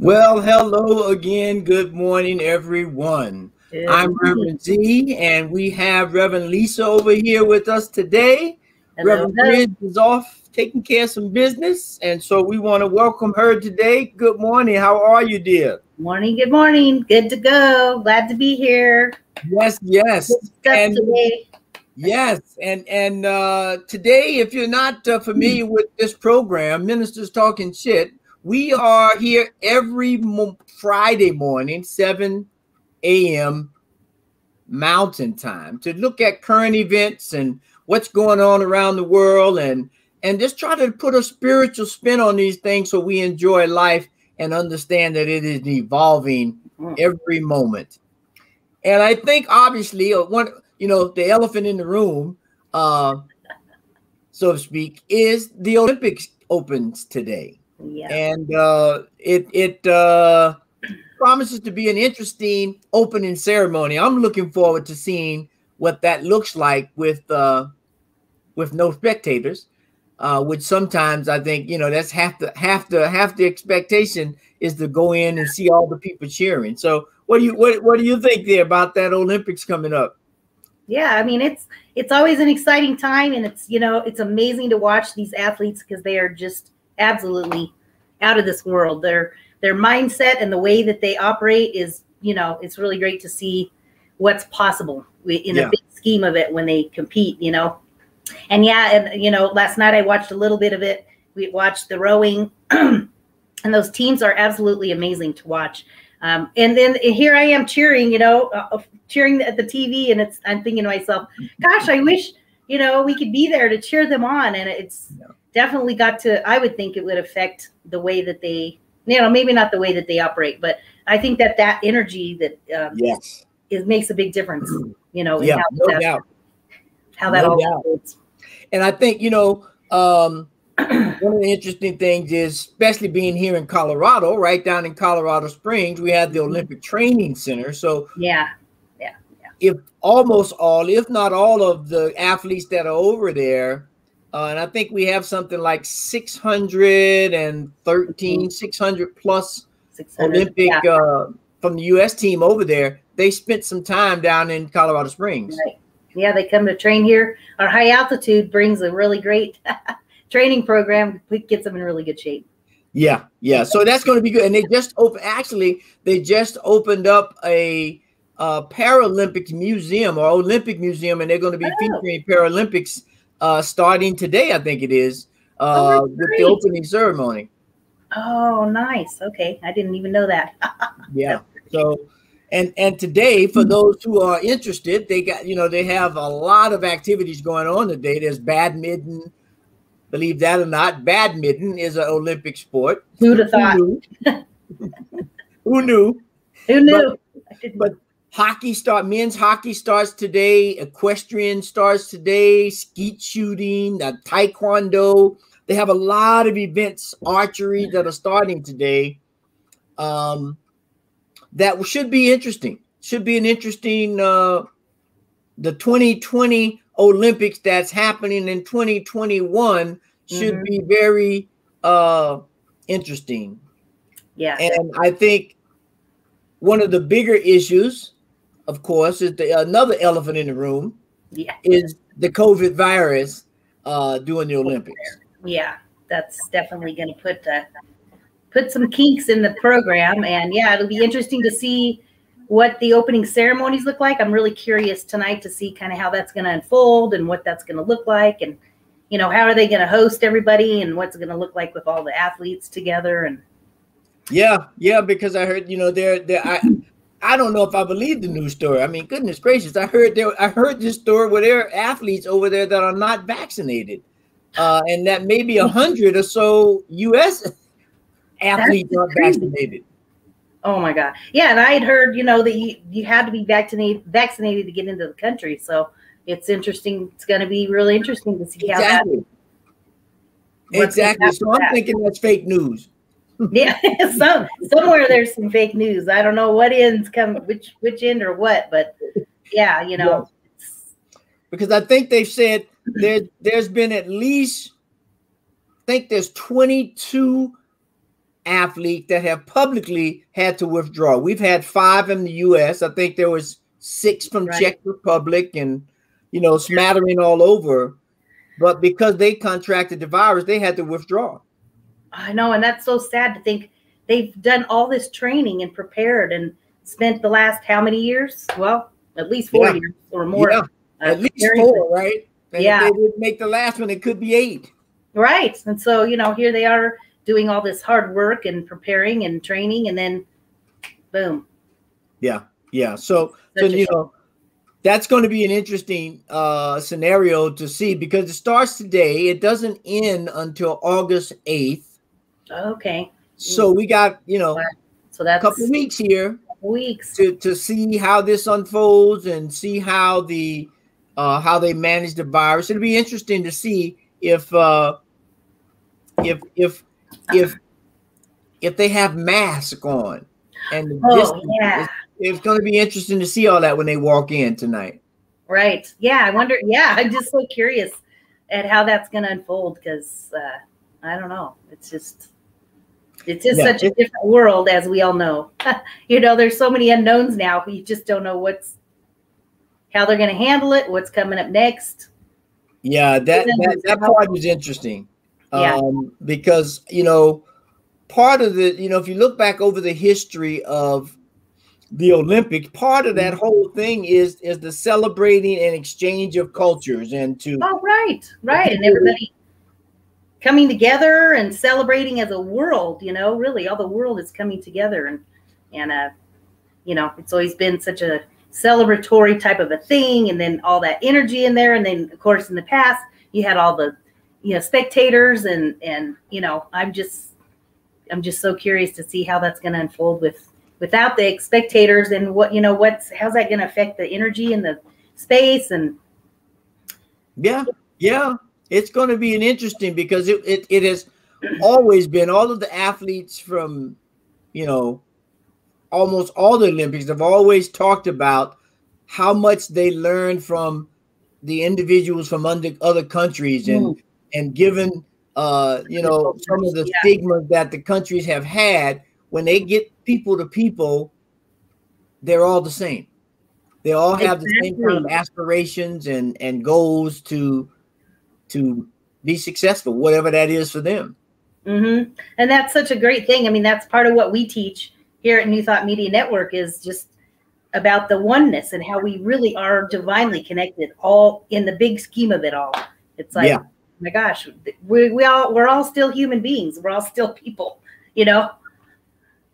Well, hello again. Good morning, everyone. Good I'm. Reverend Z, and we have Reverend Lisa over here with us today. Hello, Reverend. Bridge is off taking care of some business, and so we want to welcome her today. Good morning. How are you, dear? Morning, good morning. Good to go. Glad to be here. Yes, yes, and today. yes, and and uh, today, if you're not uh, familiar with this program, Ministers Talking Shit, we are here every mo- Friday morning, seven a.m. Mountain Time, to look at current events and what's going on around the world, and and just try to put a spiritual spin on these things so we enjoy life and understand that it is evolving Mm. every moment. And I think obviously uh, one, you know, the elephant in the room, uh, so to speak, is the Olympics opens today, Yeah. and uh, it it uh, promises to be an interesting opening ceremony. I'm looking forward to seeing what that looks like with uh, with no spectators. Uh, which sometimes I think you know that's half the half the half the expectation is to go in and see all the people cheering. So what do you what what do you think there about that Olympics coming up? Yeah, I mean it's it's always an exciting time and it's you know, it's amazing to watch these athletes because they are just absolutely out of this world. Their their mindset and the way that they operate is, you know, it's really great to see what's possible in Yeah. a big scheme of it when they compete, you know. And yeah, and you know, last night I watched a little bit of it. We watched the rowing and those teams are absolutely amazing to watch. Um, and then here I am cheering, you know, uh, cheering at the TV, and it's I'm thinking to myself, gosh, I wish you know we could be there to cheer them on, and it's. Definitely got to. I would think it would affect the way that they, you know, maybe not the way that they operate, but I think that that energy that um, Yes, is makes a big difference, you know, in yeah, how no that, doubt. how that No all doubt. And I think you know um, one of the interesting things is, especially being here in Colorado, right down in Colorado Springs, we have the Olympic Training Center. So yeah, yeah, Yeah, if almost all, if not all of the athletes that are over there, uh, and I think we have something like 613, 600 plus 600. Olympic Yeah, uh, from the U.S. team over there. They spent some time down in Colorado Springs. right. Yeah, they come to train here. Our high altitude brings a really great training program. It gets them in really good shape. Yeah, yeah. So that's going to be good. And they just open. Actually, they just opened up a uh, Paralympic museum or Olympic museum, and they're going to be Oh. featuring Paralympics uh, starting today. I think it is Oh, uh, that's with the opening ceremony. Oh, nice. Okay, I didn't even know that. Yeah. So, and and today, for those who are interested, they got you know they have a lot of activities going on today. There's badminton. Believe that or not, badminton is an Olympic sport. Who'd have thought? Who knew? Who knew? Who knew? I didn't- but- Hockey start men's hockey starts today, equestrian starts today, skeet shooting, uh, taekwondo. They have a lot of events, archery that are starting today. Um, that should be interesting. Should be an interesting uh the 2020 Olympics that's happening in 2021 should Mhm. be very uh interesting. yeah, And I think one of the bigger issues, of course, is the another elephant in the room yeah, is the COVID virus uh, during the Olympics. yeah. That's definitely going to put uh, put some kinks in the program, and yeah, it'll be interesting to see what the opening ceremonies look like. I'm really curious tonight to see kind of how that's going to unfold and what that's going to look like, and you know, how are they going to host everybody, and what's it going to look like with all the athletes together, and Yeah, yeah, because I heard you know there there I I don't know if I believe the news story. I mean, goodness gracious, I heard there, I heard this story where there are athletes over there that are not vaccinated, uh, and that maybe a hundred or so U.S. athletes are vaccinated. Oh my god, yeah, and I had heard you know that you, you had to be vaccinated vaccinated to get into the country, so it's interesting. It's going to be really interesting to see exactly. how that. Exactly. So I'm that. thinking that's fake news. yeah, some somewhere there's some fake news. I don't know what ends come which which end or what, but yeah, you know. Yeah. Because I think they've said there there's been at least I think there's 22 athletes that have publicly had to withdraw. We've had five in the US. I think there was six from right. Czech Republic and you know smattering all over. But because they contracted the virus, they had to withdraw. I know, and that's so sad to think they've done all this training and prepared and spent the last how many years? Well, at least four yeah. years or more. Yeah. Uh, at least four, right? And yeah. they would make the last one, it could be eight. Right. And so, you know, here they are doing all this hard work and preparing and training, and then boom. Yeah. Yeah. So, Such so you know, that's going to be an interesting uh, scenario to see because it starts today. It doesn't end until August 8th. Okay. So we got you know so that's a couple weeks here. Weeks to to see how this unfolds and see how the uh, how they manage the virus. It'll be interesting to see if uh, if if if if they have masks on and oh, yeah. it's, it's going to be interesting to see all that when they walk in tonight. Right. Yeah. I wonder. Yeah. I'm just so curious at how that's going to unfold because uh, I don't know. It's just it's just yeah. such a different world, as we all know. you know, there's so many unknowns now. You just don't know what's how they're going to handle it, what's coming up next. Yeah, that that, that part is interesting. Yeah. Um, because you know, part of the you know, if you look back over the history of the Olympics, part of that mm-hmm. whole thing is is the celebrating and exchange of cultures and to oh right, right, and everybody coming together and celebrating as a world you know really all the world is coming together. And and uh you know it's always been such a celebratory type of a thing and then all that energy in there. And then of course in the past you had all the you know spectators and and you know i'm just i'm just so curious to see how that's going to unfold with without the spectators and what you know what's how's that going to affect the energy and the space and yeah yeah it's going to be an interesting because it, it, it has always been all of the athletes from, you know, almost all the Olympics have always talked about how much they learned from the individuals from under other countries and mm. and given uh you know some of the yeah. stigmas that the countries have had when they get people to people they're all the same they all have exactly. the same kind of aspirations and and goals to to be successful, whatever that is for them. Mm-hmm. And that's such a great thing. I mean, that's part of what we teach here at New Thought Media Network is just about the oneness and how we really are divinely connected, all in the big scheme of it all. It's like, yeah. oh my gosh, we we all we're all still human beings. We're all still people, you know.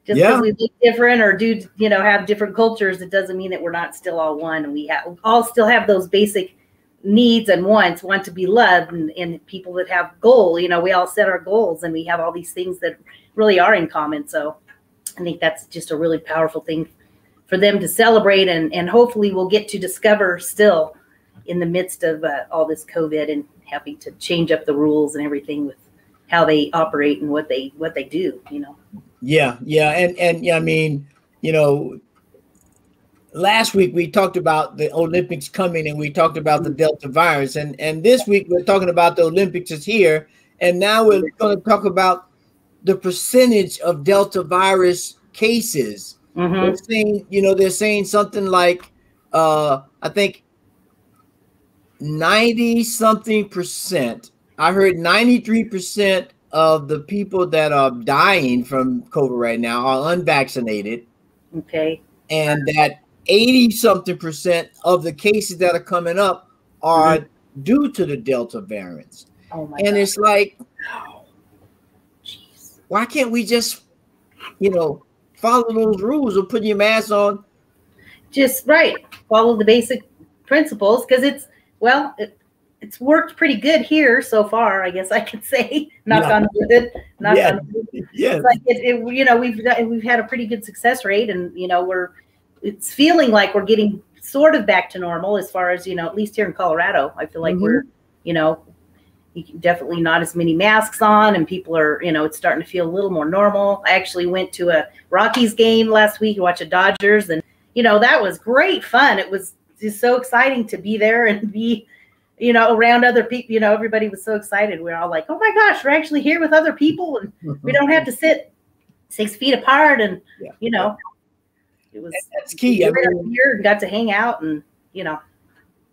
Just because yeah. we look different or do you know have different cultures, it doesn't mean that we're not still all one. And we have all still have those basic needs and wants want to be loved and, and people that have goal you know we all set our goals and we have all these things that really are in common. So i think that's just a really powerful thing for them to celebrate and and hopefully we'll get to discover still in the midst of uh, all this covid and having to change up the rules and everything with how they operate and what they what they do you know? Yeah yeah and and yeah i mean you know last week we talked about the Olympics coming and we talked about the Delta virus. And, and this week we're talking about the Olympics is here. And now we're going to talk about the percentage of Delta virus cases. Mm-hmm. They're saying, you know, they're saying something like, uh, I think 90 something percent. I heard 93% of the people that are dying from COVID right now are unvaccinated. Okay. And that 80 something percent of the cases that are coming up are mm-hmm. due to the Delta variants. Oh my and God. it's like, why can't we just, you know, follow those rules of putting your mask on, just right follow the basic principles because it's well it, it's worked pretty good here so far i guess i could say knock Yeah. on wood knock Yeah. on wood. Yes. It's like it, it, you know we've got- we've had a pretty good success rate and you know we're it's feeling like we're getting sort of back to normal as far as you know at least here in colorado i feel like Mhm. we're you know definitely not as many masks on and people are you know it's starting to feel a little more normal i actually went to a rockies game last week to watch the dodgers and you know that was great fun it was just so exciting to be there and be you know around other people you know everybody was so excited we are all like oh my gosh we're actually here with other people and we don't have to sit six feet apart and Yeah. you know it was That's key. I mean, here and got to hang out and you know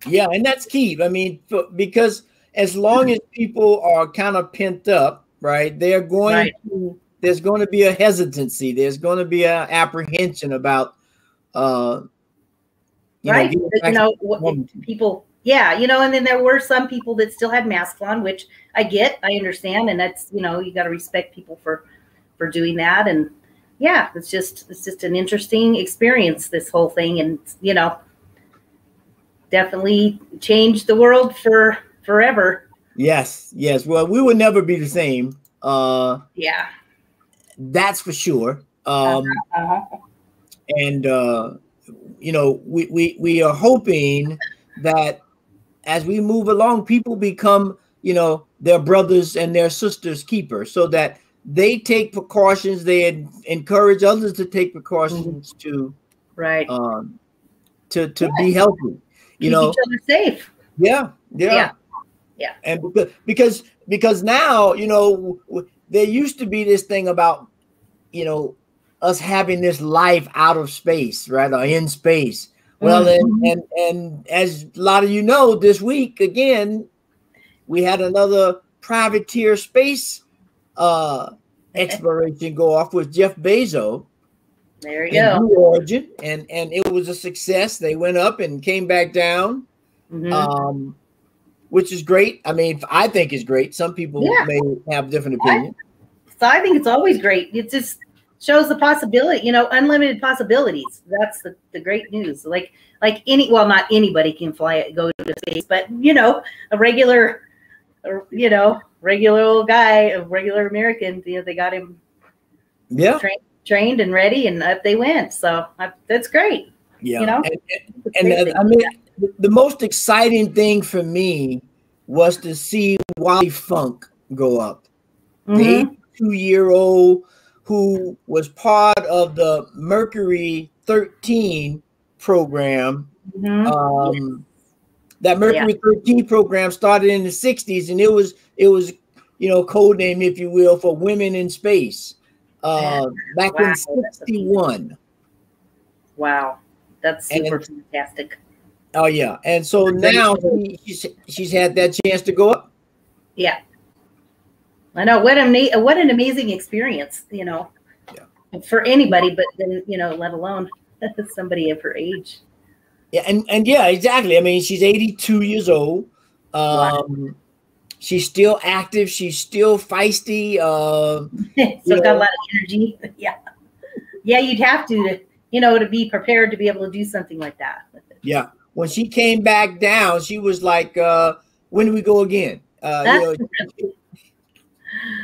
Yeah, and that's key. I mean, because as long as people are kind of pent up, right, they're going Right. to there's going to be a hesitancy. There's going to be a apprehension about uh you right know, getting But, back you know what people yeah you know and then there were some people that still had masks on which i get i understand and that's you know you got to respect people for for doing that and yeah it's just it's just an interesting experience this whole thing and you know definitely changed the world for forever Yes, yes. Well, we will never be the same. Uh yeah that's for sure. Um uh-huh. and uh you know we, we we are hoping that as we move along people become you know their brothers and their sisters keeper so that they take precautions they encourage others to take precautions to right. um to to be healthy you keep know? each other safe. Yeah yeah. Yeah. Yeah. and because because because now you know there used to be this thing about you know us having this life out of space right or in space. Well Mhm. and, and and as a lot of you know this week again we had another privateer space uh exploration go off with jeff bezos there you go Blue origin and and it was a success they went up and came back down Mhm. um, which is great. I mean, I think is great. Some people Yeah. may have different opinions. So I think it's always great. It just shows the possibility, you know, unlimited possibilities. That's the, the great news. Like like any well, not anybody can fly it, go to space, but you know, a regular, you know, regular old guy, a regular American. You know, they got him Yeah, trained and ready, and up they went. So I, that's great. yeah. You know? and, and, and, I mean, the, the most exciting thing for me was to see Wally Funk go up. Mhm. The two-year-old who was part of the Mercury 13 program. Mhm. Um, that Mercury 13 program started in the 60s, and it was it was you know code name, if you will, for women in space. Uh, back Wow, in 61. Wow, that's And- super fantastic. Oh yeah, and so now she, she's she's had that chance to go up. Yeah. I know what an ama- what an amazing experience, you know, for anybody, but then you know, let alone somebody of her age. Yeah, and and yeah, exactly. I mean, she's 82 years old. Um, she's still active. She's still feisty. Uh, so got a lot of energy. yeah, yeah, you'd have to, to, you know, to be prepared to be able to do something like that. yeah. When she came back down, she was like, uh, "When do we go again?" Uh, you know,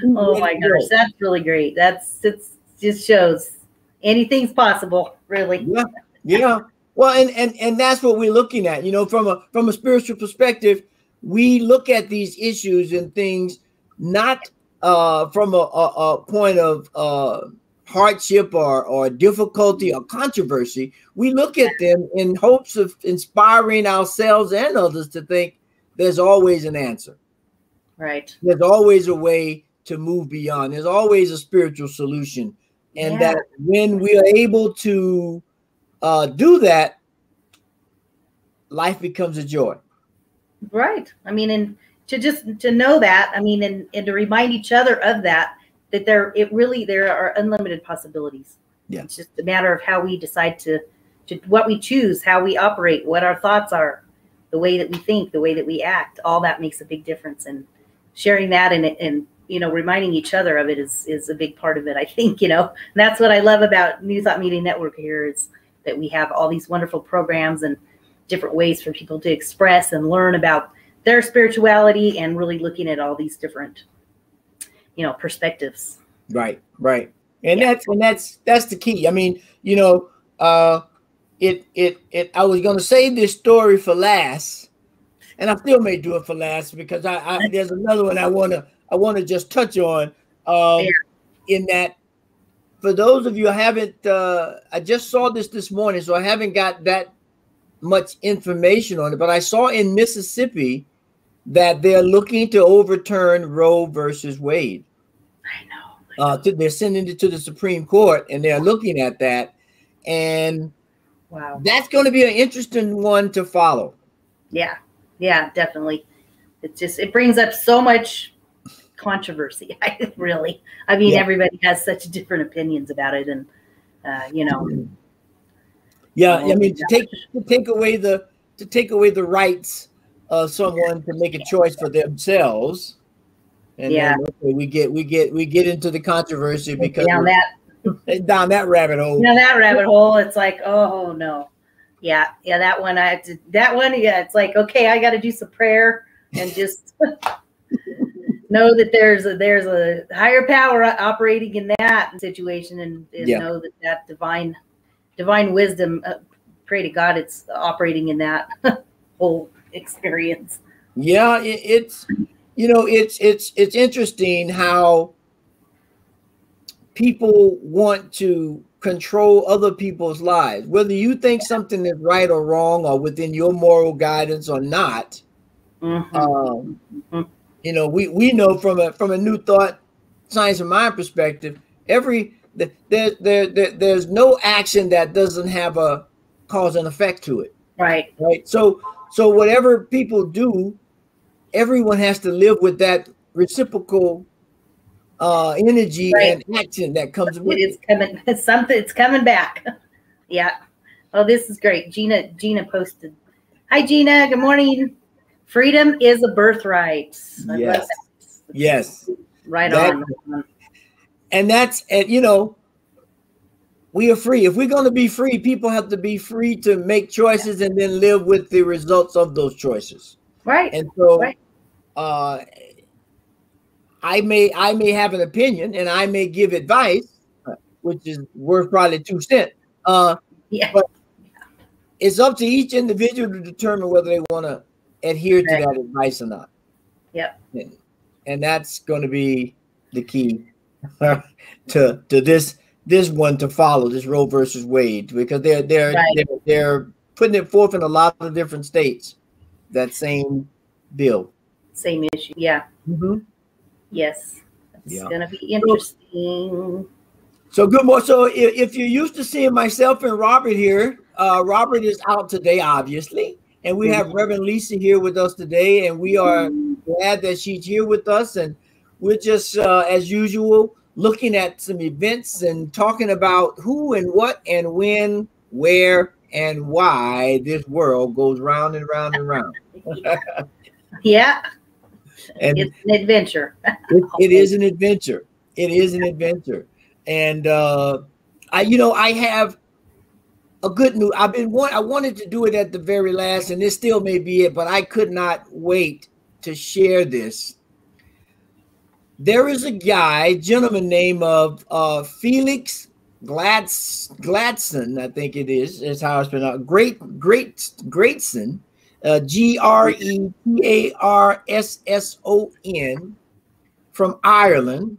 Oh my gosh, that's really great. That's it's just shows anything's possible, really. Yeah, yeah. Well, and and and that's what we're looking at. You know, from a from a spiritual perspective, we look at these issues and things not uh, from a, a, a point of uh, hardship or or difficulty or controversy. We look at them in hopes of inspiring ourselves and others to think there's always an answer. Right. There's always a way to move beyond. There's always a spiritual solution, and Yeah. that when we are able to uh, do that, life becomes a joy. Right. I mean, and to just to know that, I mean, and, and to remind each other of that, that there it really there are unlimited possibilities. Yeah. It's just a matter of how we decide to to what we choose, how we operate, what our thoughts are, the way that we think, the way that we act. All that makes a big difference. And sharing that and and you know reminding each other of it is is a big part of it. I think you know that's what I love about New Thought Media Network here is that we have all these wonderful programs and different ways for people to express and learn about their spirituality and really looking at all these different you know perspectives right right and yeah. that's and that's that's the key i mean you know uh it it it i was going to save this story for last and i still may do it for last because i, I there's another one i want to i want to just touch on um yeah. in that for those of you I haven't uh i just saw this this morning so i haven't got that much information on it but i saw in mississippi that they're looking to overturn Roe versus Wade. I know. Uh, to, they're sending it to the Supreme Court, and they're looking at that, and wow, that's going to be an interesting one to follow. Yeah, yeah, definitely. It just it brings up so much controversy. I really, I mean, yeah. everybody has such different opinions about it, and uh, you know. Yeah, I mean, to take to take away the to take away the rights uh, someone to make a choice for themselves. And yeah. then we get we get we get into the controversy because down that down that rabbit hole. Down that rabbit hole, it's like, oh no. Yeah, yeah, that one I to that one, yeah, it's like, okay, I gotta do some prayer and just know that there's a there's a higher power operating in that situation and, and yeah. know that that divine divine wisdom uh, pray to god it's operating in that whole experience. Yeah, it, it's you know it's it's it's interesting how people want to control other people's lives, whether you think something is right or wrong or within your moral guidance or not. Mm-hmm. Um, mm-hmm. You know, we we know from a from a new thought science and mind perspective, every there, there, there there's no action that doesn't have a cause and effect to it. Right. Right. So so whatever people do, everyone has to live with that reciprocal uh energy right. and action that comes with it. it's coming it's something it's coming back. yeah. Oh, this is great. Gina Gina posted. Hi Gina, good morning. Freedom is a birthright. Yes. Yes. Right that, on. And that's and you know, we are free. If we're going to be free, people have to be free to make choices and then live with the results of those choices. Right. And so right. uh I may I may have an opinion and I may give advice, which is worth probably two cents. Uh yeah. but it's up to each individual to determine whether they want to adhere to that advice or not. Yep. And, and that's going to be the key to to this this one to follow this Roe versus Wade because they're they're, right. they're they're putting it forth in a lot of different states. That same bill, same issue. Yeah. Mm-hmm. Yes, it's yeah. gonna be interesting. So, good morning. So if, if, you're used to seeing myself and Robert here, uh, Robert is out today, obviously, and we have. Reverend Lisa here with us today, and we are glad that she's here with us, and we're just uh, as usual looking at some events and talking about who and what and when, where, and why this world goes round and round and round. yeah. And it's an adventure. it, it is an adventure. It is an adventure. And uh I you know I have a good news. I've been want I wanted to do it at the very last, and this still may be it, but I could not wait to share this there is a guy, gentleman named of uh, Felix Glads Gladson, I think it is, is how it's pronounced. Great, great, Greatson, uh, G R E T A R S S O N, from Ireland,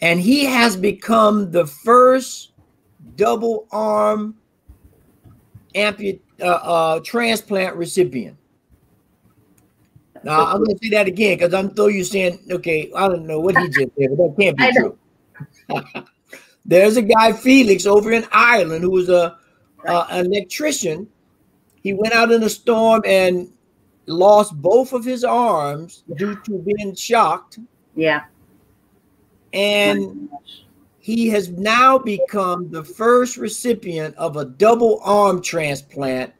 and he has become the first double arm amput uh, uh, transplant recipient. Now I'm gonna say that again because I'm throw you saying, okay, I don't know what he just said, but that can't be true. There's a guy, Felix, over in Ireland, who was a uh, an electrician. He went out in a storm and lost both of his arms due to being shocked. Yeah. And he has now become the first recipient of a double arm transplant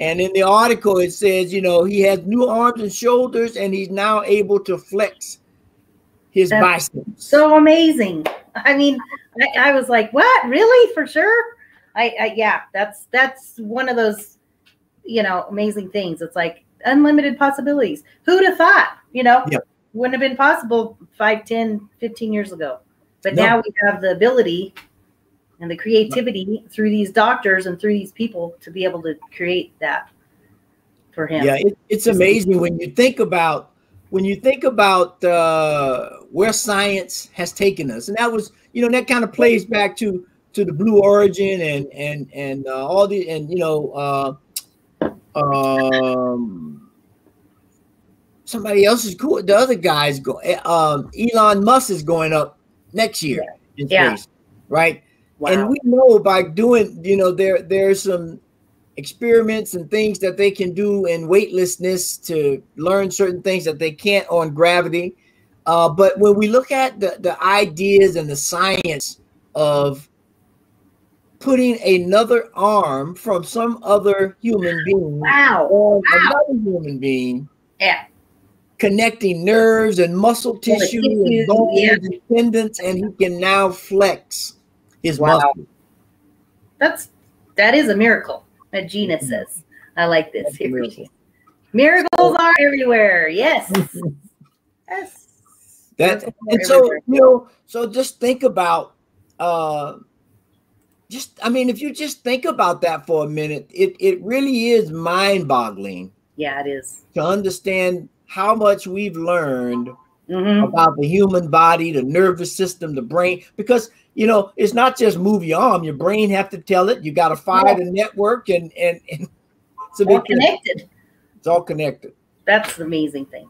and in the article, it says, you know, he has new arms and shoulders, and he's now able to flex his That's biceps. So amazing. I mean, I, I, was like, what? Really? For sure? I, I yeah, that's that's one of those, you know, amazing things. It's like unlimited possibilities. Who'd have thought? You know, Yep. wouldn't have been possible 5, 10, 15 years ago. But No. now we have the ability and the creativity through these doctors and through these people to be able to create that for him. Yeah, it, it's amazing when you think about when you think about uh, where science has taken us, and that was you know that kind of plays back to to the Blue Origin and and and uh, all the and you know uh, um, somebody else is cool. The other guys go. eh, Um, Elon Musk is going up next year in Yeah. right? Wow. And we know by doing, you know, there there's some experiments and things that they can do in weightlessness to learn certain things that they can't on gravity. Uh, but when we look at the, the ideas and the science of putting another arm from some other human being wow. on Wow. another human being, Yeah. Connecting nerves and muscle tissue and bones yeah. and tendons, and he can now flex his Wow. muscle. That's that is a miracle. That Gina says. I like this. A miracle. Miracles are everywhere. Yes. yes. That Miracles and so everywhere. you know, so just think about uh just I mean, if you just think about that for a minute, it it really is mind-boggling yeah, it is. to understand how much we've learned Mhm. about the human body, the nervous system, the brain, because you know it's not just move your arm. Your brain have to tell it. You got to fire the network, and and, and it's a All connected. It's all connected, That's the amazing thing.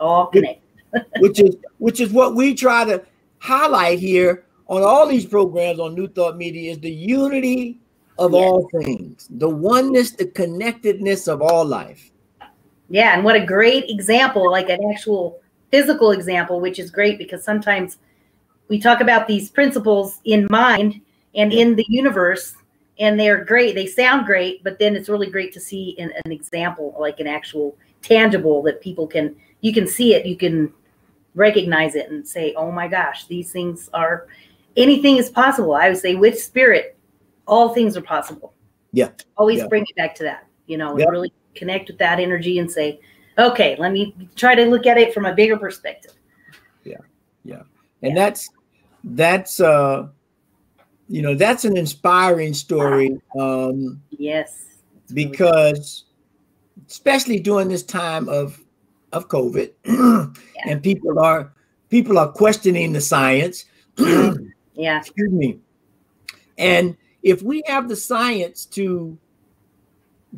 All connected. which is which is what we try to highlight here on all these programs on New Thought Media is the unity of Yes. all things, the oneness, the connectedness of all life. Yeah, and what a great example, like an actual physical example, which is great because sometimes we talk about these principles in mind and in the universe, and they're great. They sound great, but then it's really great to see an, an example, like an actual tangible that people can you can see it, you can recognize it, and say, "Oh my gosh, these things are anything is possible." I would say with spirit, all things are possible. Yeah. Always Yeah. bring it back to that, you know, Yep. and really connect with that energy and say, okay, let me try to look at it from a bigger perspective. Yeah. Yeah. And that's that's uh you know that's an inspiring story um Yes. because especially during this time of of covid and people are people are questioning the science Yeah. excuse me and if we have the science to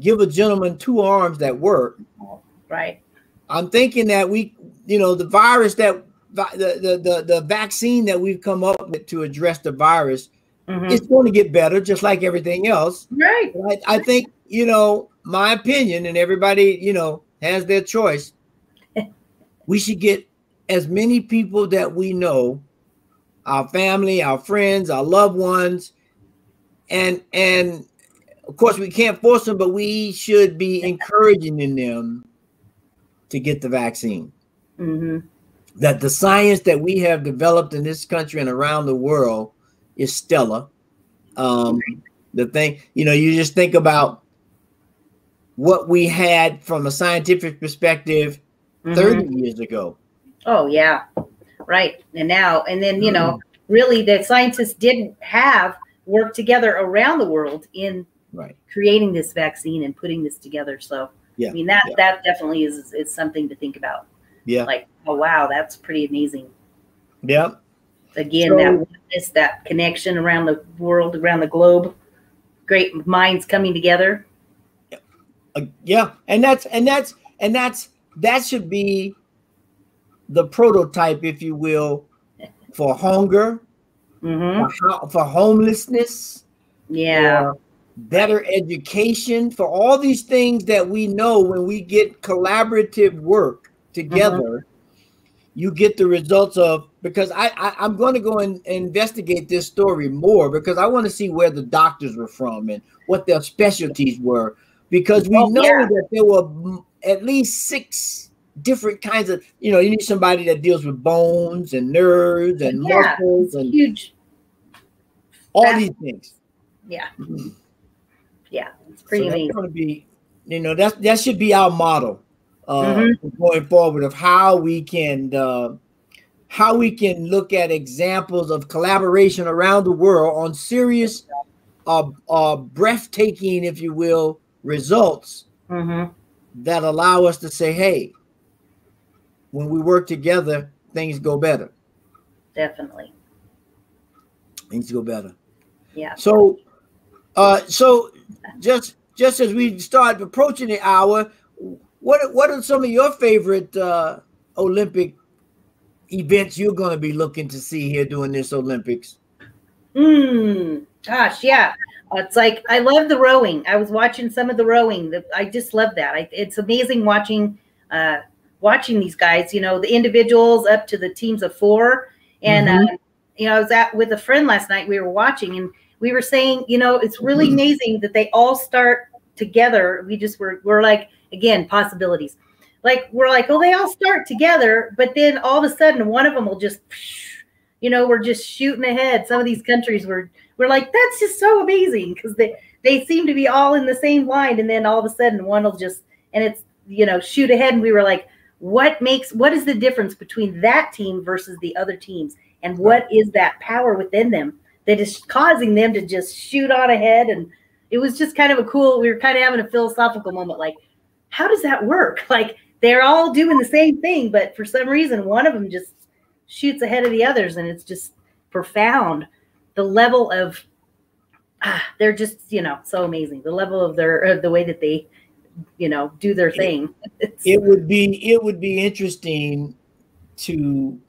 give a gentleman two arms that work Right. i'm thinking that we you know the virus that the the the, the vaccine that we've come up with to address the virus Mhm. it's going to get better just like everything else Right. I, I think you know my opinion and everybody you know has their choice we should get as many people that we know our family our friends our loved ones and and of course we can't force them but we should be encouraging in them to get the vaccine hmm that the science that we have developed in this country and around the world is stellar. Um, the thing, you know, you just think about what we had from a scientific perspective 30 years ago. Oh yeah. Right. And now, and then you know, Mm-hmm. really, the scientists didn't have worked together around the world in Right. creating this vaccine and putting this together. So Yeah, I mean that yeah. that definitely is is something to think about. Yeah. Like, oh wow, that's pretty amazing. Yeah. again So- that oneness, that connection around the world around the globe great minds coming together Uh, yeah. And that's, and that's, and that's, that should be the prototype, if you will, for hunger, hmm for, for homelessness, yeah for better education, for all these things that we know when we get collaborative work together, you get the results of because I, I I'm going to go and investigate this story more because I want to see where the doctors were from and what their specialties were because we Oh, know yeah. that there were mm, at least six different kinds of you know you need somebody that deals with bones and nerves and Yeah. muscles and huge all That- these things Yeah. Yeah. It's pretty so amazing. That's gonna be, you know, that that should be our model uh, Mhm. going forward of how we can uh, how we can look at examples of collaboration around the world on serious, uh, uh, breathtaking, if you will, results hmm that allow us to say, hey, when we work together, things go better. Definitely. Things go better. Yeah. So, uh, so just just as we start approaching the hour, what what are some of your favorite uh, Olympic events you're going to be looking to see here during this Olympics? Mm, gosh, yeah. Uh, It's like I love the rowing. I was watching some of the rowing. The, I just love that. I, it's amazing watching uh, watching these guys. You know, the individuals up to the teams of four. And Mhm. uh, you know, I was at with a friend last night. We were watching, and we were saying, you know, it's really mm-hmm. amazing that they all start together. We just were we're like again possibilities. Like we're like, oh, they all start together, but then all of a sudden one of them will just you know, we're just shooting ahead. Some of these countries were we're like, that's just so amazing because they they seem to be all in the same line, and then all of a sudden one will just and it's you know shoot ahead, and we were like, what makes what is the difference between that team versus the other teams, and what is that power within them that is causing them to just shoot on ahead? And it was just kind of a cool. We were kind of having a philosophical moment, like, how does that work? Like they're all doing the same thing, but for some reason one of them just shoots ahead of the others and it's just profound the level of ah, they're just you know so amazing the level of their uh, the way that they you know do their thing It's- It would be it would be interesting to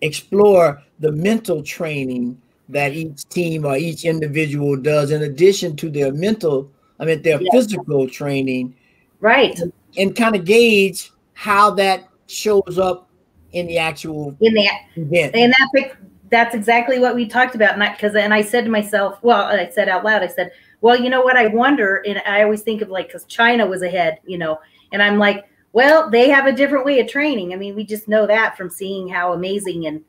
explore the mental training that each team or each individual does in addition to their mental i mean their Yeah. physical training. Right. And kind of gauge how that shows up in the actual in the event. and that that's exactly what we talked about and because and i said to myself well i said out loud i said well you know what i wonder and i always think of like because china was ahead you know and i'm like well they have a different way of training. I mean we just know that from seeing how amazing and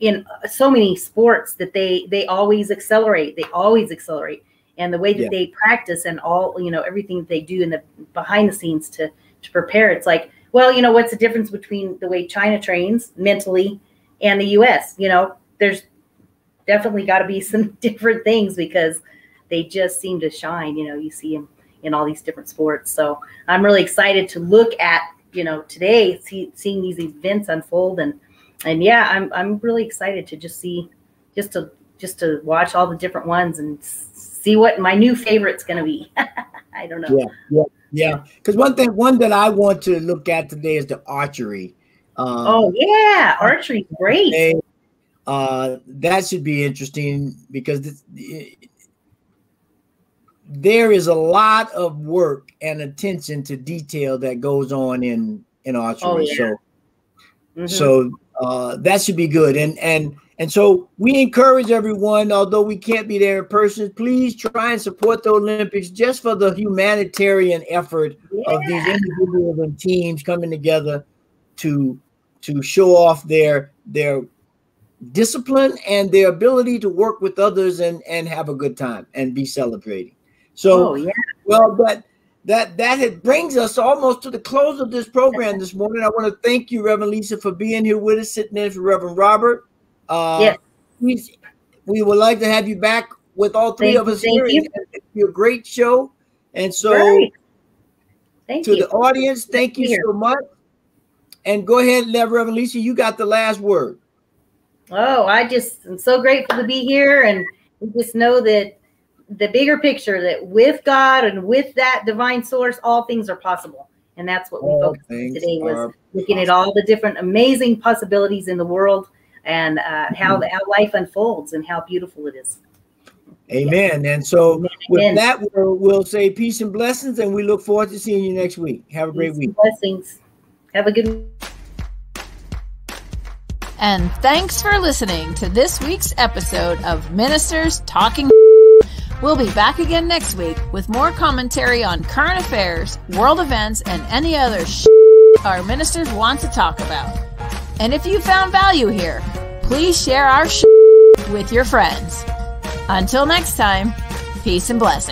in so many sports that they they always accelerate they always accelerate. And the way that Yeah. they practice and all you know everything that they do in the behind the scenes to to prepare it's like well you know what's the difference between the way china trains mentally and the us you know there's definitely got to be some different things because they just seem to shine you know you see them in all these different sports. So i'm really excited to look at you know today see, seeing these events unfold and and yeah i'm i'm really excited to just see just to just to watch all the different ones and see what my new favorite's going to be i don't know Yeah, yeah, yeah. Because one thing, one that I want to look at today is the archery. Um, oh yeah archery's great today, uh, that should be interesting because this, there is a lot of work and attention to detail that goes on in in archery. Oh, yeah. So Mhm. so uh, that should be good. And and and so we encourage everyone, although we can't be there in person, please try and support the Olympics just for the humanitarian effort of these individuals and teams coming together to to show off their their discipline and their ability to work with others and and have a good time and be celebrating. So oh yeah well, that that that it brings us almost to the close of this program this morning. I want to thank you, Reverend Lisa, for being here with us, sitting in for Reverend Robert. Uh, Yes. we, we would like to have you back with all three Thank of us thank here. you. It's a great show, and so Right. thank to you the audience, thank you Here. so much. And go ahead Reverend Lisa. You got the last word. Oh, I just am so grateful to be here, and we just know that the bigger picture that with God and with that divine source, all things are possible, and that's what we All focused on today was are looking at all the different amazing possibilities in the world and uh, how Mm-hmm. how life unfolds and how beautiful it is. Amen. And so with Amen. that, we'll, we'll say peace and blessings, and we look forward to seeing you next week. Have a great week. Blessings. Have a good. And thanks for listening to this week's episode of Ministers Talking. We'll be back again next week with more commentary on current affairs, world events, and any other sh- our ministers want to talk about. And if you found value here, please share our sh- with your friends. Until next time, peace and blessings.